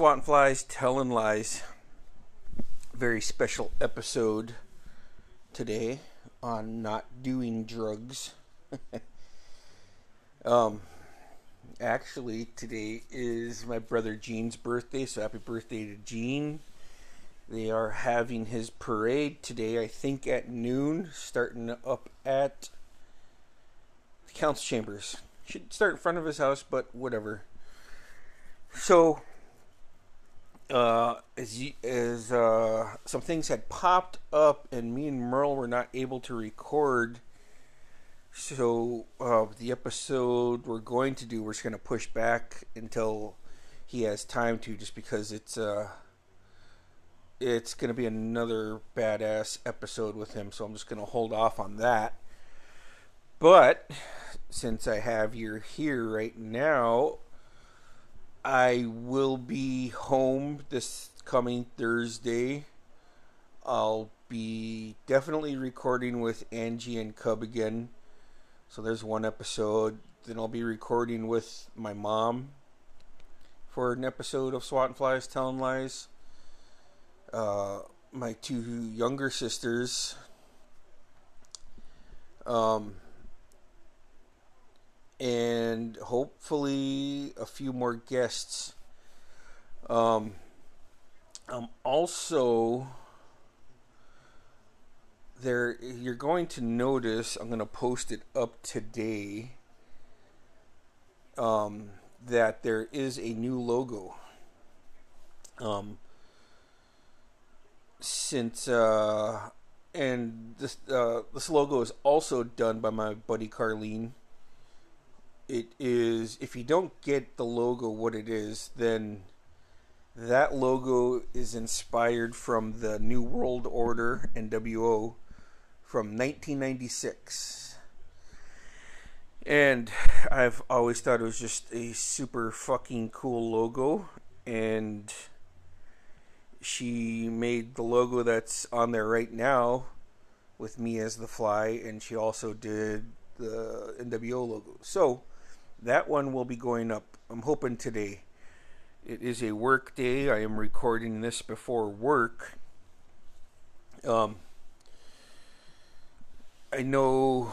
SWAT and Flies Telling Lies. Very special episode today on not doing drugs. um, actually, today is my brother Gene's birthday, so happy birthday to Gene. They are having his parade today, I think at noon, starting up at the council chambers. Should start in front of his house, but whatever. So, uh, uh, some things had popped up, and me and Merle were not able to record. So uh, the episode we're going to do, we're just going to push back until he has time to, just because it's uh, it's going to be another badass episode with him. So I'm just going to hold off on that. But since I have you here right now, I will be home this coming Thursday. I'll be definitely recording with Angie and Cub again. So there's one episode. Then I'll be recording with my mom for an episode of SWAT and Flies Telling Lies. Uh, my two younger sisters. Um, and hopefully a few more guests. Um, I'm also there. You're going to notice. I'm going to post it up today. Um, that there is a new logo. Um, since uh, and this uh, this logo is also done by my buddy Carlene it is if you don't get the logo what it is, then that logo is inspired from the New World Order NWO from 1996. And I've always thought it was just a super fucking cool logo and she made the logo that's on there right now with me as the fly and she also did the NWO logo. So that one will be going up, I'm hoping today. It is a work day. I am recording this before work. Um, I know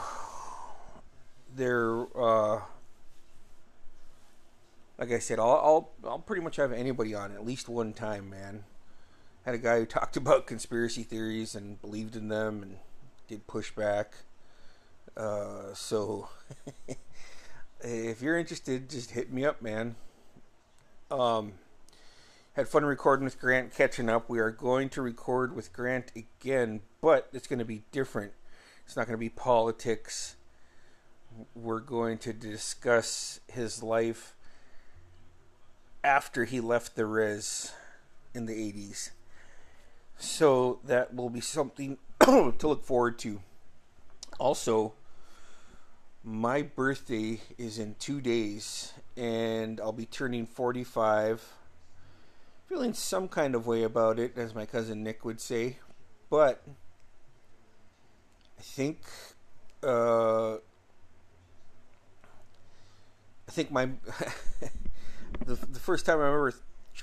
there, uh, like I said, I'll, I'll, I'll pretty much have anybody on at least one time, man. Had a guy who talked about conspiracy theories and believed in them and did pushback. Uh, so if you're interested, just hit me up, man. Um, had fun recording with Grant, catching up. We are going to record with Grant again, but it's going to be different. It's not going to be politics. We're going to discuss his life after he left the res in the 80s. So that will be something to look forward to. Also, my birthday is in two days, and I'll be turning 45. Feeling some kind of way about it, as my cousin Nick would say, but I think uh, I think my the the first time I remember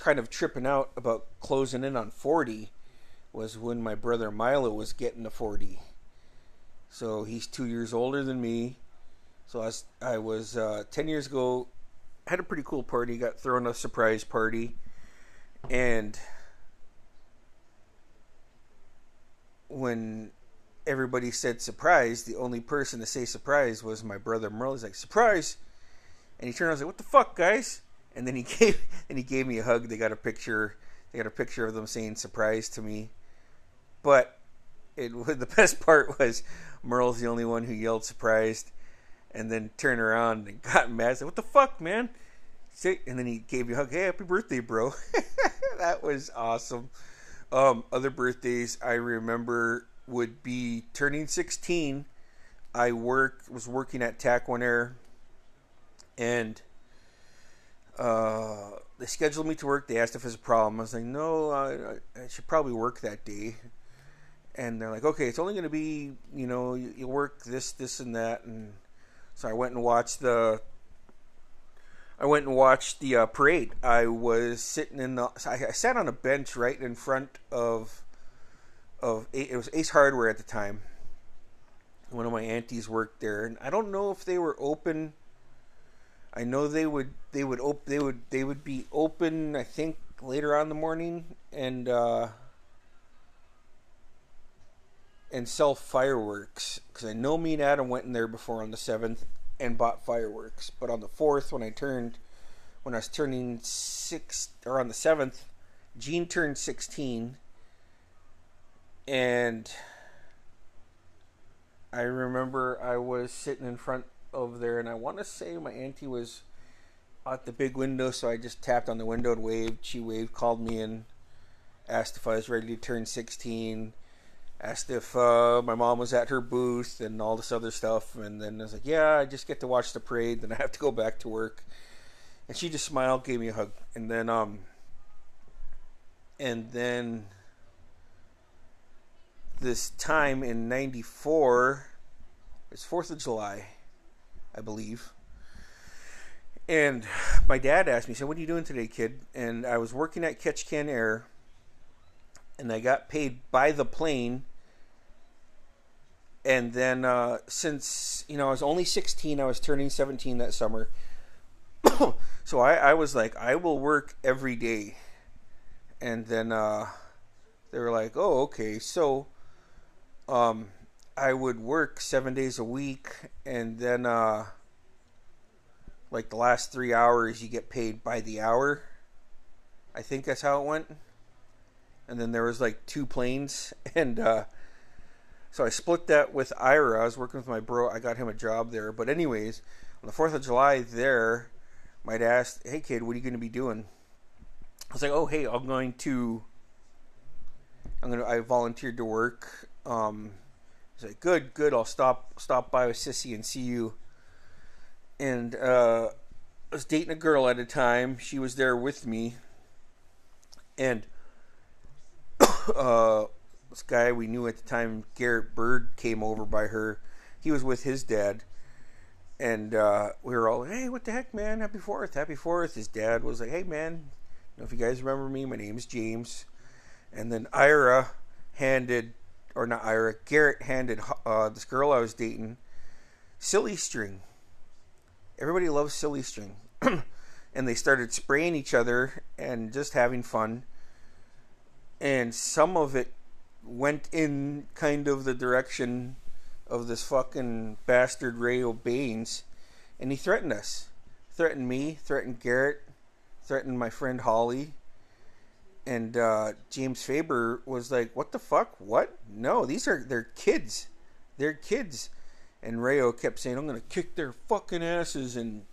kind of tripping out about closing in on 40 was when my brother Milo was getting to 40. So he's two years older than me so I was, I was uh, 10 years ago, had a pretty cool party, got thrown a surprise party, and when everybody said surprise, the only person to say surprise was my brother Merle. He's like, surprise! And he turned around and was like, what the fuck, guys? And then he gave and he gave me a hug. They got a picture. They got a picture of them saying surprise to me. But it the best part was Merle's the only one who yelled surprised and then turned around and got mad. Said, "What the fuck, man?" And then he gave you a hug. Hey, happy birthday, bro! that was awesome. Um, other birthdays I remember would be turning 16. I work was working at Taquan Air, and uh, they scheduled me to work. They asked if there's a problem. I was like, no, I, I should probably work that day. And they're like, okay, it's only going to be, you know, you, you work this, this, and that, and so I went and watched the I went and watched the uh, parade. I was sitting in the. I, sat on a bench right in front of. Of it was Ace Hardware at the time. One of my aunties worked there, and I don't know if they were open. I know they would. They would op- They would. They would be open. I think later on in the morning, and uh, and sell fireworks because I know me and Adam went in there before on the seventh and bought fireworks. But on the fourth, when I turned, when I was turning six, or on the seventh, Jean turned sixteen, and I remember I was sitting in front of there, and I want to say my auntie was at the big window, so I just tapped on the window and waved. She waved, called me in, asked if I was ready to turn sixteen asked if uh, my mom was at her booth and all this other stuff. And then I was like, yeah, I just get to watch the parade. Then I have to go back to work. And she just smiled, gave me a hug. And then, um, and then this time in 94, it's 4th of July, I believe. And my dad asked me, he said, what are you doing today, kid? And I was working at Ketchikan Air and I got paid by the plane and then uh, since you know I was only 16, I was turning 17 that summer. so I, I was like, I will work every day, and then uh, they were like, oh okay, so um, I would work seven days a week, and then uh, like the last three hours you get paid by the hour. I think that's how it went. And then there was like two planes, and uh, so I split that with Ira. I was working with my bro. I got him a job there. But anyways, on the Fourth of July, there, my dad asked, "Hey kid, what are you going to be doing?" I was like, "Oh hey, I'm going to. I'm gonna. I volunteered to work." Um, he's like, "Good, good. I'll stop stop by with Sissy and see you." And uh, I was dating a girl at a time. She was there with me, and uh, this guy we knew at the time, Garrett Bird, came over by her. He was with his dad, and uh, we were all, "Hey, what the heck, man? Happy Fourth, Happy Fourth. His dad was like, "Hey, man, if you guys remember me, my name's James." And then Ira handed, or not Ira, Garrett handed uh, this girl I was dating silly string. Everybody loves silly string. and they started spraying each other and just having fun. And some of it went in kind of the direction of this fucking bastard Ray O'Baines, and he threatened us. Threatened me, threatened Garrett, threatened my friend Holly. And uh, James Faber was like, "What the fuck? What? No, these are they're kids. They're kids." And Rayo kept saying, "I'm gonna kick their fucking asses." And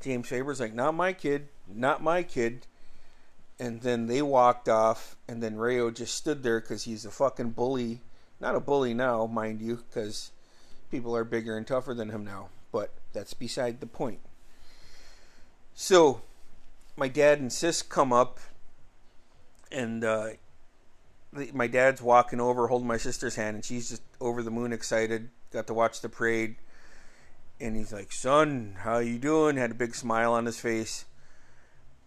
James Faber's like, "Not my kid. Not my kid." And then they walked off, and then Rayo just stood there because he's a fucking bully. Not a bully now, mind you, because people are bigger and tougher than him now. But that's beside the point. So, my dad and sis come up, and uh, my dad's walking over, holding my sister's hand, and she's just over the moon excited. Got to watch the parade, and he's like, "Son, how you doing?" Had a big smile on his face,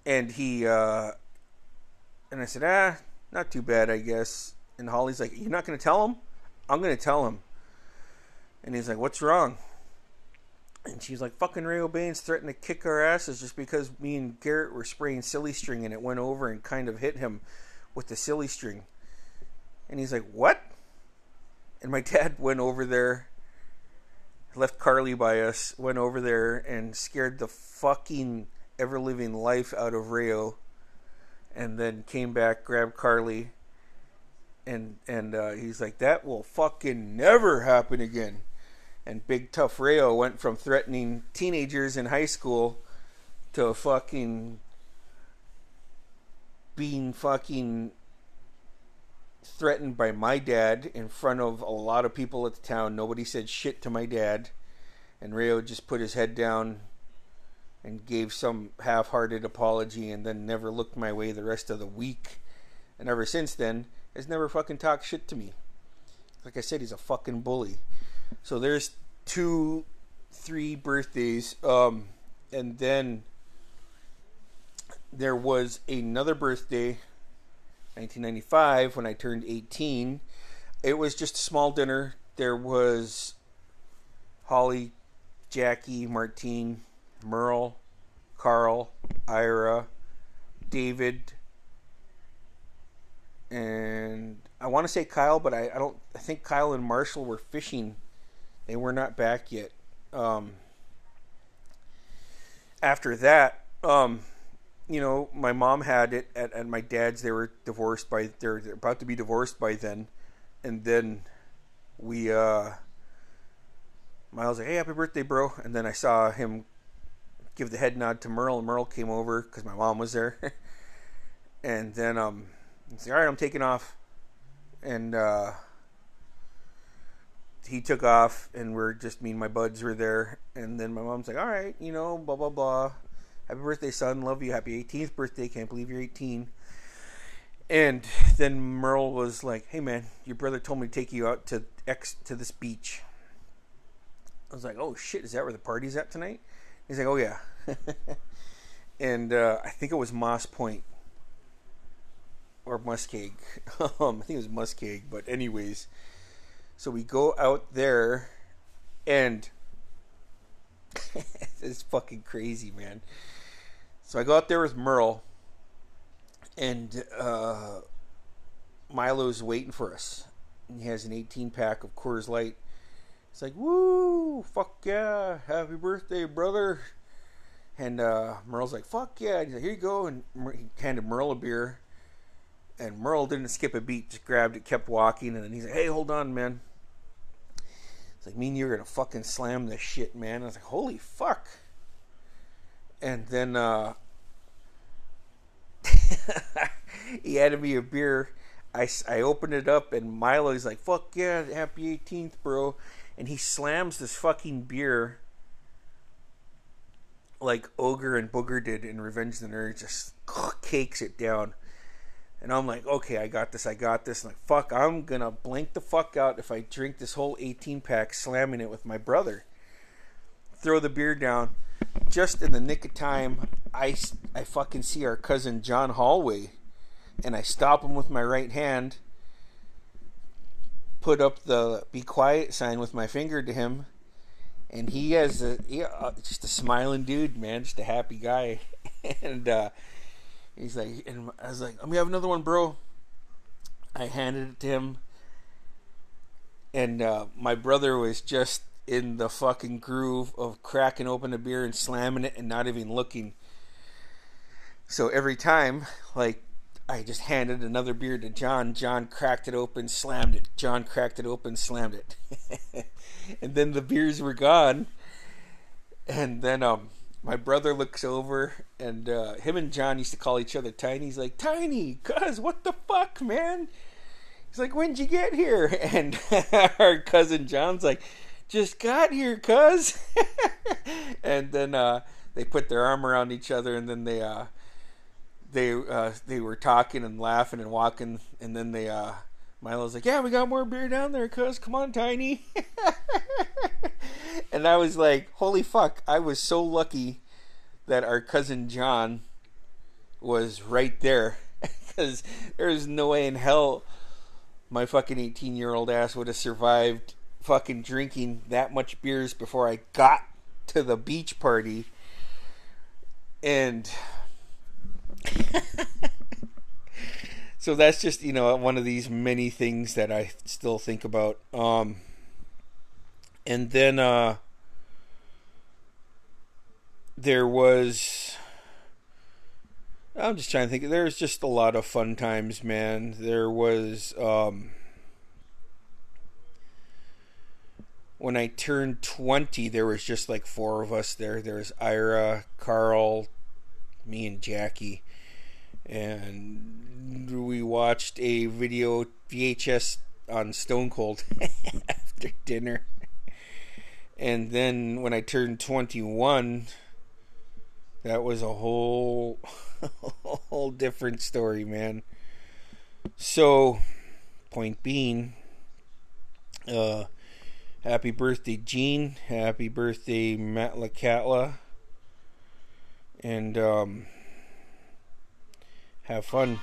and he uh, and I said, ah, not too bad, I guess. And Holly's like, you're not going to tell him? I'm going to tell him. And he's like, what's wrong? And she's like, fucking Ray O'Baines threatened to kick our asses just because me and Garrett were spraying silly string and it went over and kind of hit him with the silly string. And he's like, what? And my dad went over there, left Carly by us, went over there and scared the fucking ever living life out of Rayo and then came back, grabbed Carly, and and uh, he's like, "That will fucking never happen again." And Big Tough Rayo went from threatening teenagers in high school to fucking being fucking threatened by my dad in front of a lot of people at the town. Nobody said shit to my dad. And Rayo just put his head down and gave some half-hearted apology and then never looked my way the rest of the week. And ever since then, has never fucking talked shit to me. Like I said, he's a fucking bully. So there's two, three birthdays, um, and then there was another birthday, 1995, when I turned 18. It was just a small dinner. There was Holly, Jackie, Martine, Merle, Carl, Ira, David, and I want to say Kyle, but I, I don't. I think Kyle and Marshall were fishing. They were not back yet. Um, after that, um, you know, my mom had it, at, and my dad's. They were divorced by. They're, they're about to be divorced by then, and then we. uh Miles like, "Hey, happy birthday, bro!" And then I saw him give the head nod to Merle, and Merle came over because my mom was there. and then um, he's "All right, I'm taking off," and uh, he took off, and we're just me and my buds were there. And then my mom's like, "All right, you know, blah blah blah. Happy birthday, son. Love you. Happy 18th birthday. Can't believe you're 18." And then Merle was like, "Hey man, your brother told me to take you out to X to this beach." I was like, "Oh shit, is that where the party's at tonight?" He's like, "Oh yeah," and uh, I think it was Moss Point or Muskeg. um, I think it was Muskeg, but anyways, so we go out there, and it's fucking crazy, man. So I go out there with Merle, and uh, Milo's waiting for us. He has an 18 pack of Coors Light it's like, woo, fuck yeah, happy birthday, brother. And uh, Merle's like, fuck yeah. And he's like, here you go. And he handed Merle a beer. And Merle didn't skip a beat, just grabbed it, kept walking. And then he's like, hey, hold on, man. It's like, me and you're going to fucking slam this shit, man. And I was like, holy fuck. And then uh, he handed me a beer. I, I opened it up, and Milo's like, fuck yeah, happy 18th, bro and he slams this fucking beer like Ogre and Booger did in Revenge of the Nerds, just cakes it down. And I'm like, okay, I got this, I got this. And like, fuck, I'm gonna blink the fuck out if I drink this whole 18 pack, slamming it with my brother. Throw the beer down. Just in the nick of time, I, I fucking see our cousin John Hallway, and I stop him with my right hand put up the "Be quiet" sign with my finger to him, and he has a he, uh, just a smiling dude, man, just a happy guy, and uh, he's like, and I was like, "Let me have another one, bro." I handed it to him, and uh, my brother was just in the fucking groove of cracking open a beer and slamming it and not even looking. So every time, like I just handed another beer to John. John cracked it open, slammed it. John cracked it open, slammed it. and then the beers were gone. And then um, my brother looks over, and uh, him and John used to call each other Tiny. He's like, Tiny, cuz, what the fuck, man? He's like, when'd you get here? And our cousin John's like, just got here, cuz. and then uh, they put their arm around each other, and then they uh, they uh, they were talking and laughing and walking, and then they uh, Milo's like, "Yeah, we got more beer down there, cuz come on, Tiny." and I was like, "Holy fuck!" I was so lucky that our cousin John was right there, because there's no way in hell my fucking 18 year old ass would have survived fucking drinking that much beers before I got to the beach party. And so that's just you know one of these many things that I still think about. Um, and then uh, there was. I'm just trying to think. There's just a lot of fun times, man. There was um, when I turned 20. There was just like four of us there. There was Ira, Carl, me, and Jackie and we watched a video VHS on Stone Cold after dinner. And then when I turned 21, that was a whole whole different story, man. So, point being, uh, happy birthday, Gene. Happy birthday, Matt LaCatla. And, um, Have fun.